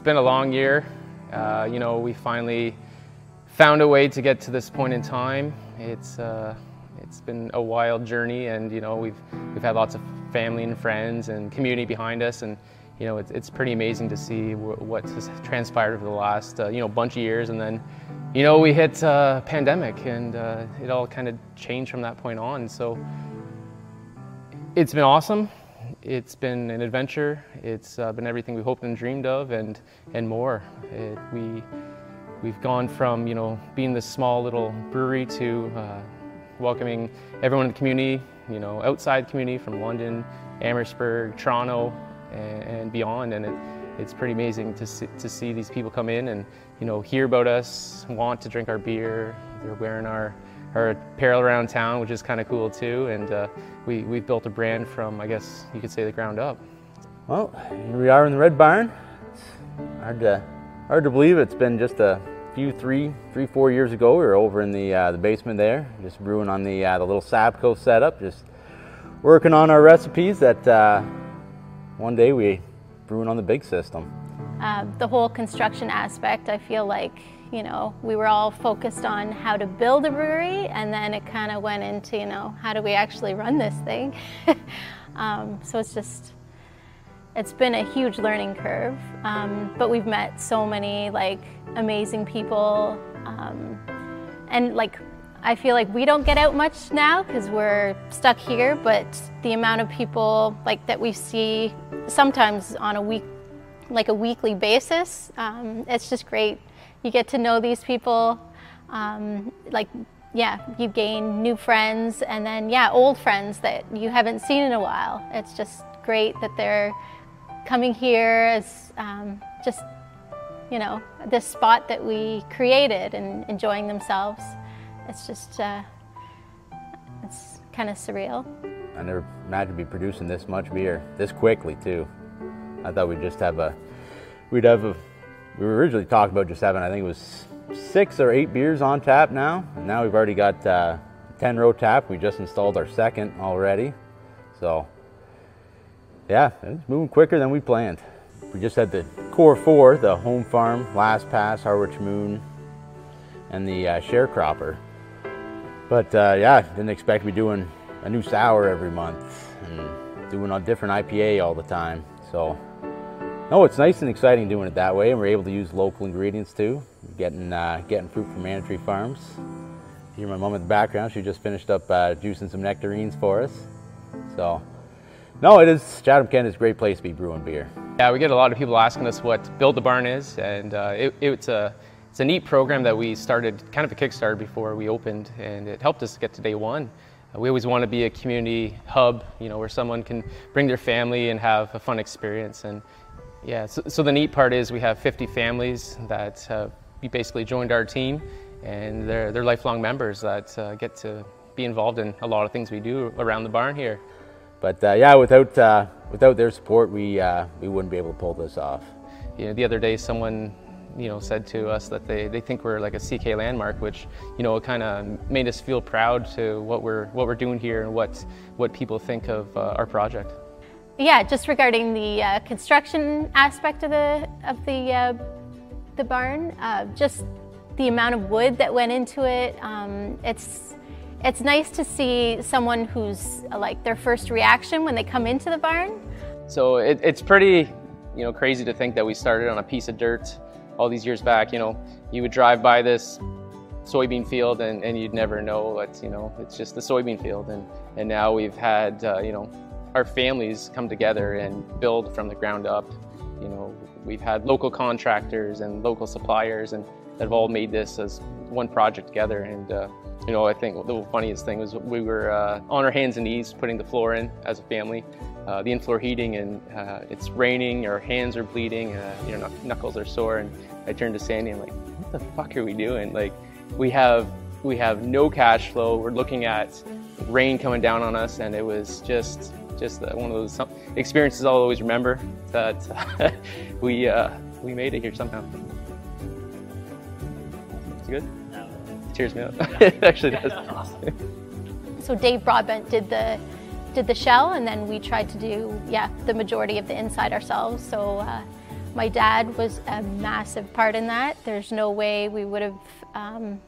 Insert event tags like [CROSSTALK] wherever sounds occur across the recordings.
It's been a long year. Uh, you know, we finally found a way to get to this point in time. It's uh, it's been a wild journey, and you know, we've we've had lots of family and friends and community behind us, and you know, it's, it's pretty amazing to see what has transpired over the last uh, you know bunch of years, and then you know, we hit uh, pandemic, and uh, it all kind of changed from that point on. So it's been awesome it's been an adventure. It's uh, been everything we hoped and dreamed of, and and more. It, we we've gone from you know being this small little brewery to uh, welcoming everyone in the community, you know, outside the community from London, Amherstburg, Toronto, and, and beyond. And it, it's pretty amazing to see, to see these people come in and you know hear about us, want to drink our beer. They're wearing our our apparel around town, which is kind of cool too. And uh, we, we've built a brand from, I guess you could say, the ground up. Well, here we are in the Red Barn. It's hard to, hard to believe it's been just a few, three, three, four years ago. We were over in the, uh, the basement there, just brewing on the, uh, the little Sabco setup, just working on our recipes that uh, one day we brewing on the big system. Uh, the whole construction aspect, I feel like you know, we were all focused on how to build a brewery, and then it kind of went into, you know, how do we actually run this thing? [LAUGHS] um, so it's just, it's been a huge learning curve. Um, but we've met so many like amazing people, um, and like I feel like we don't get out much now because we're stuck here. But the amount of people like that we see sometimes on a week, like a weekly basis, um, it's just great you get to know these people. Um, like, yeah, you gain new friends, and then, yeah, old friends that you haven't seen in a while. It's just great that they're coming here as um, just, you know, this spot that we created and enjoying themselves. It's just, uh, it's kind of surreal. I never imagined be producing this much beer this quickly too. I thought we'd just have a, we'd have a we originally talked about just having, I think it was six or eight beers on tap now. And now we've already got uh, 10 row tap. We just installed our second already. So, yeah, it's moving quicker than we planned. We just had the core four, the home farm, last pass, Harwich Moon, and the uh, sharecropper. But uh, yeah, didn't expect to be doing a new sour every month and doing a different IPA all the time. So no, it's nice and exciting doing it that way, and we're able to use local ingredients too. Getting uh, getting fruit from Mantree Farms. Hear my mom in the background. She just finished up uh, juicing some nectarines for us. So, no, it is Chatham Kent is a great place to be brewing beer. Yeah, we get a lot of people asking us what Build the Barn is, and uh, it, it's a it's a neat program that we started, kind of a Kickstarter before we opened, and it helped us get to day one. We always want to be a community hub, you know, where someone can bring their family and have a fun experience. And yeah, so, so, the neat part is we have 50 families that have basically joined our team, and they're, they're lifelong members that uh, get to be involved in a lot of things we do around the barn here. But uh, yeah, without, uh, without their support, we, uh, we wouldn't be able to pull this off. You know, the other day someone you know, said to us that they, they think we're like a CK landmark, which, you know, kind of made us feel proud to what we're, what we're doing here and what, what people think of uh, our project. Yeah, just regarding the uh, construction aspect of the of the uh, the barn, uh, just the amount of wood that went into it. Um, it's it's nice to see someone who's uh, like their first reaction when they come into the barn. So it, it's pretty, you know, crazy to think that we started on a piece of dirt all these years back. You know, you would drive by this soybean field and, and you'd never know it's you know it's just the soybean field and and now we've had uh, you know our families come together and build from the ground up. You know, we've had local contractors and local suppliers and that have all made this as one project together. And, uh, you know, I think the funniest thing was we were uh, on our hands and knees putting the floor in as a family, uh, the in-floor heating, and uh, it's raining, our hands are bleeding, uh, you know, knuckles are sore. And I turned to Sandy and I'm like, what the fuck are we doing? Like, we have we have no cash flow. We're looking at rain coming down on us, and it was just just uh, one of those experiences I'll always remember that [LAUGHS] we uh, we made it here somehow. It's good. No. Cheers me up. [LAUGHS] it actually does. [LAUGHS] so Dave Broadbent did the did the shell, and then we tried to do yeah the majority of the inside ourselves. So uh, My dad was a massive part in that. There's no way we would have um,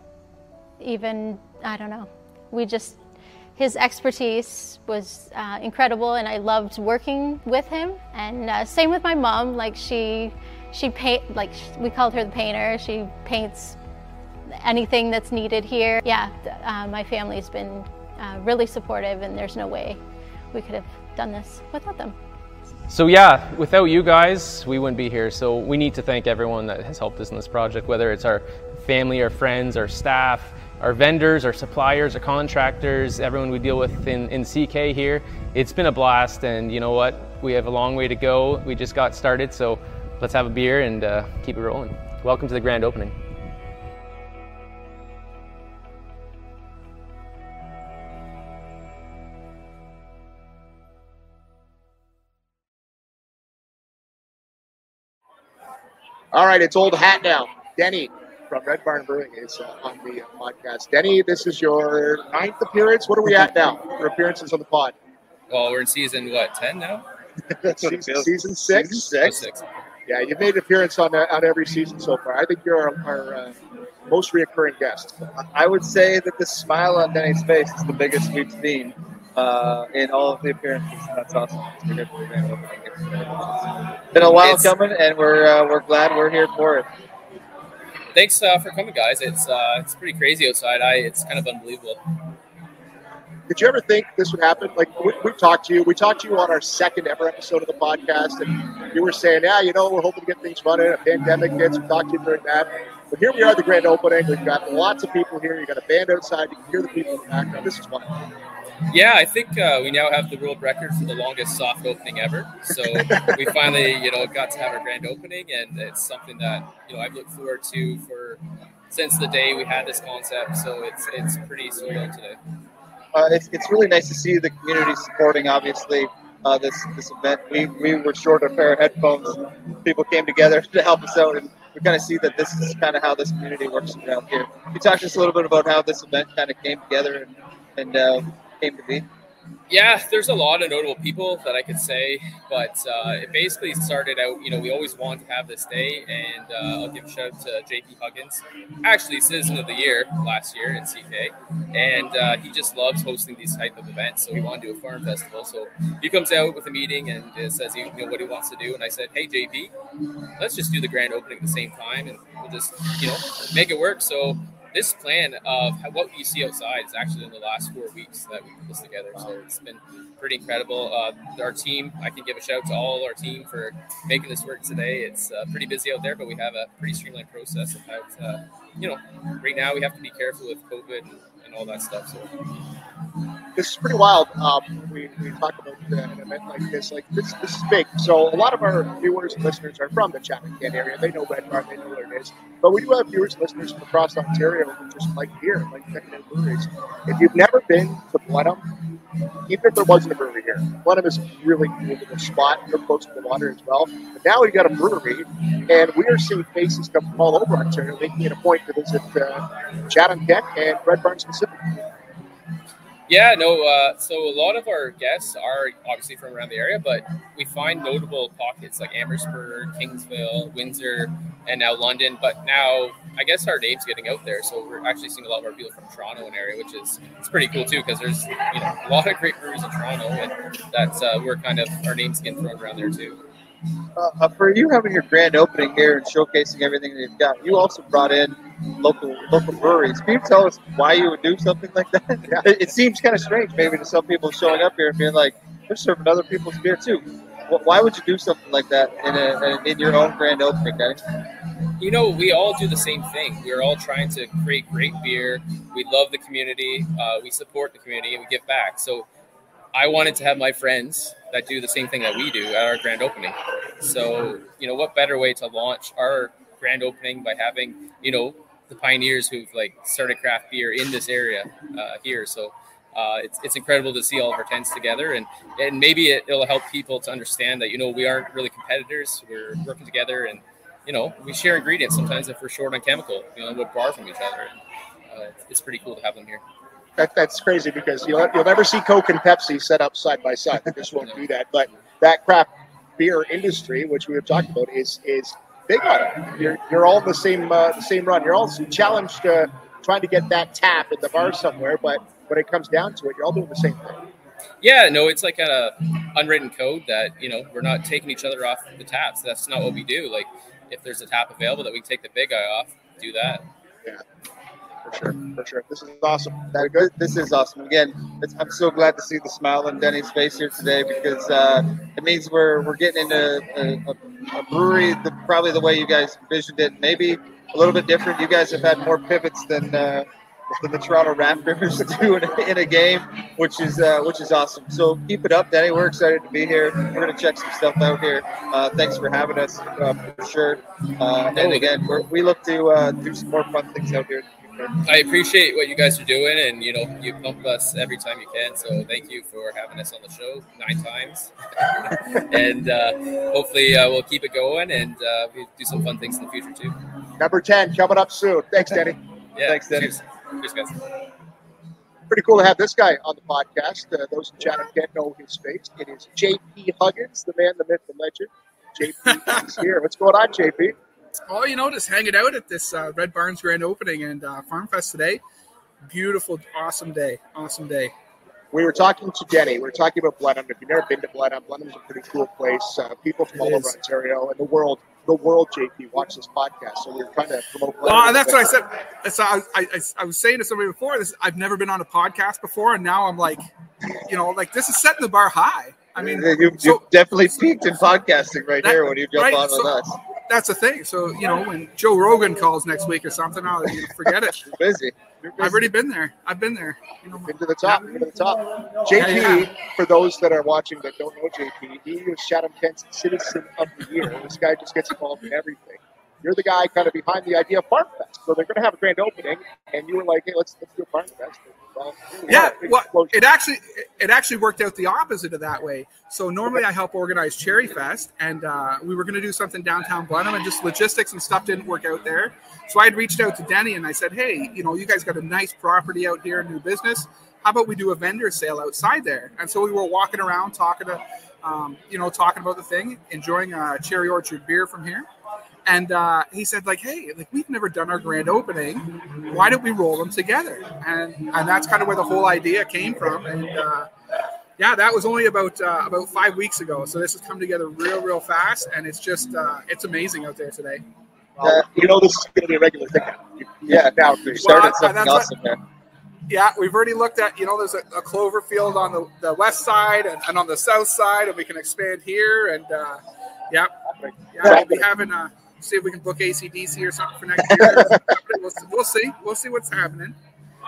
even, I don't know, we just, his expertise was uh, incredible and I loved working with him. And uh, same with my mom, like she, she paint, like we called her the painter. She paints anything that's needed here. Yeah, uh, my family's been uh, really supportive and there's no way we could have done this without them. So yeah, without you guys, we wouldn't be here. So we need to thank everyone that has helped us in this project, whether it's our family, our friends, our staff, our vendors, our suppliers, our contractors, everyone we deal with in, in CK here. It's been a blast, and you know what? We have a long way to go. We just got started, so let's have a beer and uh, keep it rolling. Welcome to the grand opening. All right, it's old hat now. Denny from Red Barn Brewing is uh, on the uh, podcast. Denny, this is your ninth appearance. What are we at now for appearances on the pod? Well, we're in season what ten now? [LAUGHS] season, season six. Season six. six. Yeah, you've made an appearance on uh, on every season so far. I think you're our, our uh, most reoccurring guest. I would say that the smile on Denny's face is the biggest we've seen uh, in all of the appearances. That's awesome. It's been a while it's, coming, and we're uh, we're glad we're here for it. Thanks uh, for coming, guys. It's uh, it's pretty crazy outside. I it's kind of unbelievable. Did you ever think this would happen? Like we, we talked to you, we talked to you on our second ever episode of the podcast, and you were saying, "Yeah, you know, we're hoping to get things running. A pandemic hits. We talked to you during that." But here we are, the grand opening. We've got lots of people here. You got a band outside. You can hear the people in the background. This is fun. Yeah, I think uh, we now have the world record for the longest soft opening ever. So [LAUGHS] we finally, you know, got to have our grand opening, and it's something that you know I've looked forward to for since the day we had this concept. So it's it's pretty surreal today. Uh, it's, it's really nice to see the community supporting. Obviously, uh, this this event. We we were short a pair of headphones. People came together [LAUGHS] to help us out, and we kind of see that this is kind of how this community works around here. Can you talk to us a little bit about how this event kind of came together and and uh, came to be? Yeah, there's a lot of notable people that I could say, but uh, it basically started out. You know, we always wanted to have this day, and uh, I'll give a shout out to JP Huggins, actually Citizen of the Year last year in CK, and uh, he just loves hosting these type of events. So he wanted to do a farm festival. So he comes out with a meeting and says you know what he wants to do, and I said, hey JP, let's just do the grand opening at the same time, and we'll just you know make it work. So this plan of what you see outside is actually in the last four weeks that we put this together. So it's been pretty incredible. Uh, our team, I can give a shout out to all our team for making this work today. It's uh, pretty busy out there, but we have a pretty streamlined process how, to, you know, right now we have to be careful with COVID and, and all that stuff. So this is pretty wild. Um, we, we talk about an event like this. Like this, this is big. So a lot of our viewers and listeners are from the Chatham-Kent area. They know Red Barn. They know where it is. But we do have viewers and listeners from across Ontario who just like beer, like checking out breweries. If you've never been to Blenheim, even if there wasn't a brewery here, Blenheim is a really cool spot. You're close to the water as well. But now we've got a brewery, and we are seeing faces come from all over Ontario, making it a point to visit uh, Chatham-Kent and Red Barn specifically. Yeah, no. Uh, so a lot of our guests are obviously from around the area, but we find notable pockets like Amherstburg, Kingsville, Windsor, and now London. But now I guess our name's getting out there, so we're actually seeing a lot our people from Toronto and area, which is it's pretty cool too because there's you know a lot of great breweries in Toronto, and that's uh, we're kind of our names getting thrown around there too. Uh, for you having your grand opening here and showcasing everything that you've got, you also brought in local local breweries. Can you tell us why you would do something like that? [LAUGHS] Yeah. It, it, seems kind of strange, maybe, to some people showing up here and being like, "They're serving other people's beer too." Why would you do something like that in a, in your own grand opening, guys? You know, we all do the same thing. We're all trying to create great beer. We love the community. Uh, we support the community, and we give back. So, I wanted to have my friends that do the same thing that we do at our grand opening. So, you know, what better way to launch our grand opening by having, you know, the pioneers who've like started craft beer in this area uh, here. So uh, it's, it's incredible to see all of our tents together and, and maybe it, will help people to understand that, you know, we aren't really competitors. We're working together and, you know, we share ingredients sometimes if we're short on chemical, you know, we'll borrow from each other. And, uh, it's pretty cool to have them here. That, that's crazy because you'll, you'll never see Coke and Pepsi set up side by side. They just won't do that. But that craft beer industry, which we have talked about, is is big on it. You're you're all the same uh, the same run. You're all challenged uh, trying to get that tap at the bar somewhere, but when it comes down to it, you're all doing the same thing. Yeah, no, it's like a unwritten code that you know we're not taking each other off the taps. That's not what we do. Like if there's a tap available that we take the big guy off, do that. Yeah, for sure, for sure. This is awesome. This is awesome. Again, it's, I'm so glad to see the smile on Denny's face here today because uh, it means we're we're getting into a, a, a brewery the, probably the way you guys envisioned it. Maybe a little bit different. You guys have had more pivots than. Uh, than the Toronto Raptors [LAUGHS] do in a, in a game, which is uh, which is awesome. So keep it up, Danny. We're excited to be here. We're going to check some stuff out here. Uh, thanks for having us uh, for sure. Uh, and again, we're, we look to uh, do some more fun things out here. I appreciate what you guys are doing, and you know you pump us every time you can. So thank you for having us on the show nine times, [LAUGHS] and uh, hopefully uh, we'll keep it going and uh, we do some fun things in the future too. Number ten coming up soon. Thanks, Danny. Yeah, Thanks, Danny. Cheers, Cheers guys. Pretty cool to have this guy on the podcast. Uh, those in chat can't know his face. It is JP Huggins, the man, the myth, the legend. JP is here. What's going on, JP? Oh, you know, just hanging out at this uh, Red Barns grand opening and uh, Farm Fest today. Beautiful, awesome day. Awesome day. We were talking to Denny. We were talking about Blenheim. If you've never been to Blenheim, is a pretty cool place. Uh, people from It all over. Ontario and the world, the world, JP, watch this podcast. So we are trying to promote Blenheim. Well, that's what I said. That's, I, I, I, I was saying to somebody before. This I've never been on a podcast before, and now I'm like, you know, like this is setting the bar high. I mean, you, you've definitely peaked in podcasting right That- here when you jump right, on with so- us. That's the thing. So you know, when Joe Rogan calls next week or something, I'll you know, forget it. Busy. Busy. I've already been there. I've been there. You know, Been to the top, been to the top. Yeah, JP, yeah. for those that are watching that don't know JP, he was Chatham Kent's Citizen of the Year. This guy just gets involved in everything. You're the guy kind of behind the idea of Farm Fest. So they're going to have a grand opening, and you were like, hey, let's, let's do a Farm Fest. Well, Yeah, well, explosion. it actually it actually worked out the opposite of that way. So normally I help organize Cherry Fest, and uh, we were going to do something downtown Blenheim, and just logistics and stuff didn't work out there. So I had reached out to Denny and I said, "Hey, you know, you guys got a nice property out here, new business. How about we do a vendor sale outside there?" And so we were walking around talking to, um, you know, talking about the thing, enjoying a Cherry Orchard beer from here. And uh, he said, like, hey, like we've never done our grand opening. Why don't we roll them together? And and that's kind of where the whole idea came from. And uh, yeah, that was only about uh, about five weeks ago. So this has come together real, real fast, and it's just uh, it's amazing out there today. You know this is going to be a regular thing. Yeah, now You started Well, something that's what- awesome there. Yeah, we've already looked at, you know, there's a, a clover field on the, the west side and, and on the south side, and we can expand here. And uh, yeah, yeah, we'll be having uh see if we can book ACDC or something for next year. [LAUGHS] we'll, we'll see. We'll see what's happening.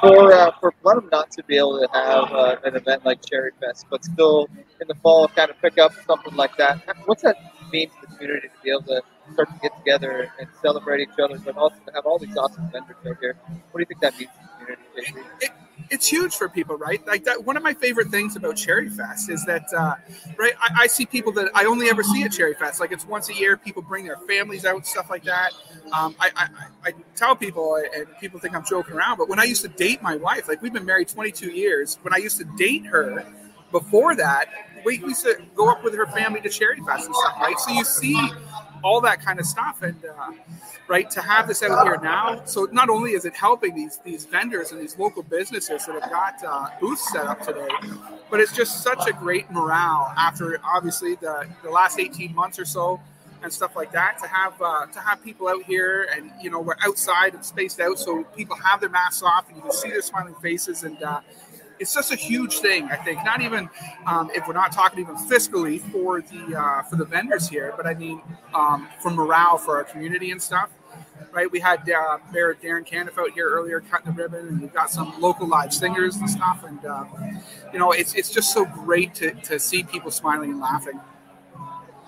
for uh, for Blenheim not to be able to have uh, an event like Cherry Fest, but still in the fall kind of pick up something like that. What's that mean to the community to be able to start to get together and celebrate each other, but also to have all these awesome vendors out here? What do you think that means to the community? JP? it, it's huge for people, right? Like that. One of my favorite things about Cherry Fest is that, uh, right? I, I see people that I only ever see at Cherry Fest. Like it's once a year. People bring their families out, stuff like that. Um, I, I, I tell people, and people think I'm joking around, but when I used to date my wife, like we've been married 22 years. When I used to date her, before that, we used to go up with her family to Cherry Fest and stuff, right? So you see all that kind of stuff, and uh, right to have this out here now. So not only is it helping these these vendors and these local businesses that have got uh, booths set up today, but it's just such a great morale after obviously the, the last 18 months or so and stuff like that to have uh, to have people out here and you know we're outside and spaced out so people have their masks off and you can see their smiling faces and uh, it's just a huge thing i think not even um, if we're not talking even fiscally for the uh, for the vendors here but i mean um, for morale for our community and stuff right we had uh, mayor darrin canniff out here earlier cutting the ribbon and we've got some local live singers and stuff and uh, you know it's, it's just so great to, to see people smiling and laughing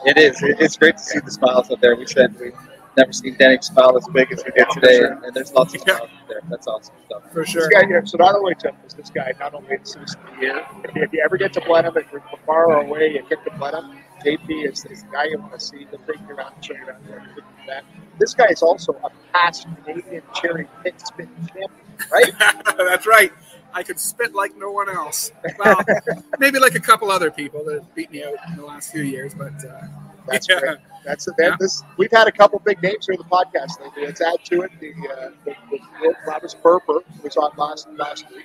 It is. It's great to see the smiles out there. We said we've never seen Danny smile as big as he did today, and, and there's lots of Yeah. smiles there. That's awesome stuff. for sure. This sure guy here, so not only Tim, is this guy not only the citizen of the year, if you, if you ever get to Blenheim, if you're far away, you get to Blenheim, JP is, is the guy you want to see, the big around, show you around there, everything like that. This guy is also a past Canadian cherry pit spin champion, right? [LAUGHS] That's right. I could spit like no one else. Well, [LAUGHS] maybe like a couple other people that have beat me out in the last few years, but uh, That's Yeah. great. That's that, Yeah. this. We've had a couple big names here in the podcast lately. Let's add to it the uh, the, the, the Burper was on last last week.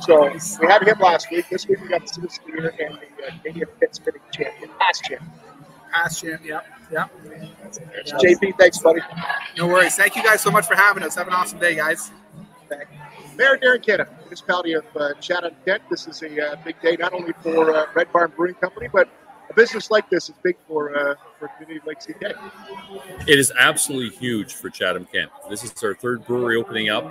So we had him last week. This week we got the Citizen Spear and the uh, Canadian Pit Spinning Champion, past champion. Past champ. Yep. Yep. JP, thanks, buddy. No worries. Thank you guys so much for having us. Have an awesome day, guys. Mayor Darrin Canniff, municipality of uh, Chatham, Kent. This is a uh, big day not only for uh, Red Barn Brewing Company, but a business like this is big for uh, for community like CK. It is absolutely huge for Chatham Kent. This is our third brewery opening up,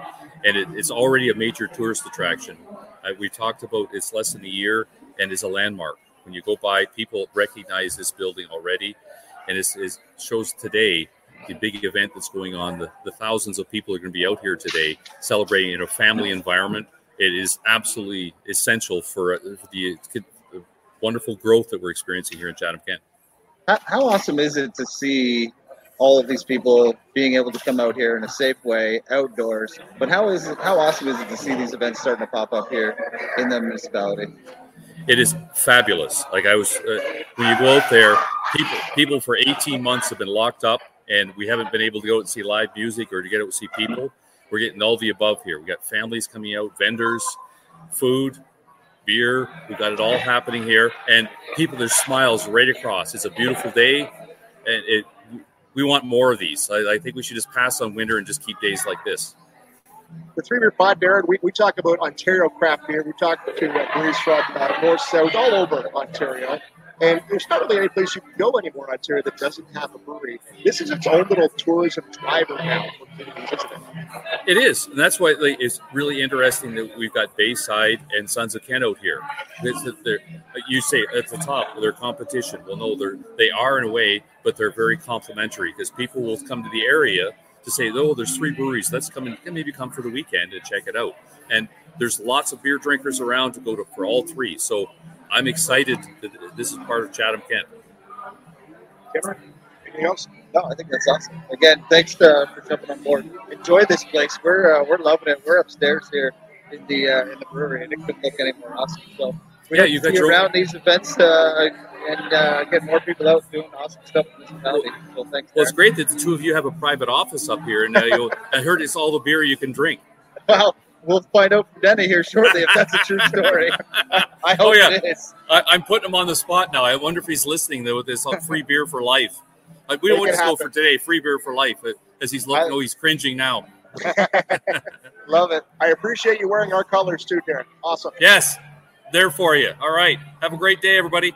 and it, it's already a major tourist attraction. Uh, we talked about it's less than a year and is a landmark. When you go by, people recognize this building already, and it shows today the big event that's going on. The, the thousands of people are going to be out here today celebrating in a family environment. It is absolutely essential for, the wonderful growth that we're experiencing here in Chatham Kent. How, how awesome is it to see all of these people being able to come out here in a safe way outdoors? But how is it? How awesome is it to see these events starting to pop up here in the municipality? it is fabulous. Like I was, uh, when you go out there, people people for 18 months have been locked up, and we haven't been able to go out and see live music or to get out and see people. We're getting all the above here. We got families coming out, vendors, food, beer. We got it all happening here, and people. There's smiles right across. It's a beautiful day, and it. We want more of these. I, I think we should just pass on winter and just keep days like this. The three beer pod, Darrin, we, we talk about Ontario craft beer. We talk to uh, breweries from uh, north, south, all over Ontario. And there's not really any place you can go anymore in Ontario that doesn't have a brewery. This is its own little tourism driver now it? Is, and that's why it's really interesting that we've got Bayside and Sons of Kent out here. You say at the top they're competition. Well, no, they're they are in a way, but they're very complementary because people will come to the area to say, "Oh, there's three breweries. Let's come and maybe come for the weekend and check it out." And there's lots of beer drinkers around to go to for all three. So I'm excited that this is part of Chatham Kent. Cameron, anything else? No, I think that's awesome. Again, thanks uh, for jumping on board. Enjoy this place. We're uh, we're loving it. We're upstairs here in the uh, in the brewery, and it couldn't look any more awesome. So we Yeah, you to got your- around these events uh, and uh, get more people out doing awesome stuff in this valley. So thanks. Well, it's great that the two of you have a private office up here, and uh, I heard it's all the beer you can drink. [LAUGHS] Well, we'll find out from Denny here shortly if that's a true story. [LAUGHS] I hope Oh, yeah. it is. I, I'm putting him on the spot now. I wonder if he's listening though with this uh, free beer for life. Like, we don't want to go for today, free beer for life, uh, as he's looking. I- oh, he's cringing now. [LAUGHS] Love it. I appreciate you wearing our colors too, Darrin. Awesome. Yes, there for you. All right. Have a great day, everybody.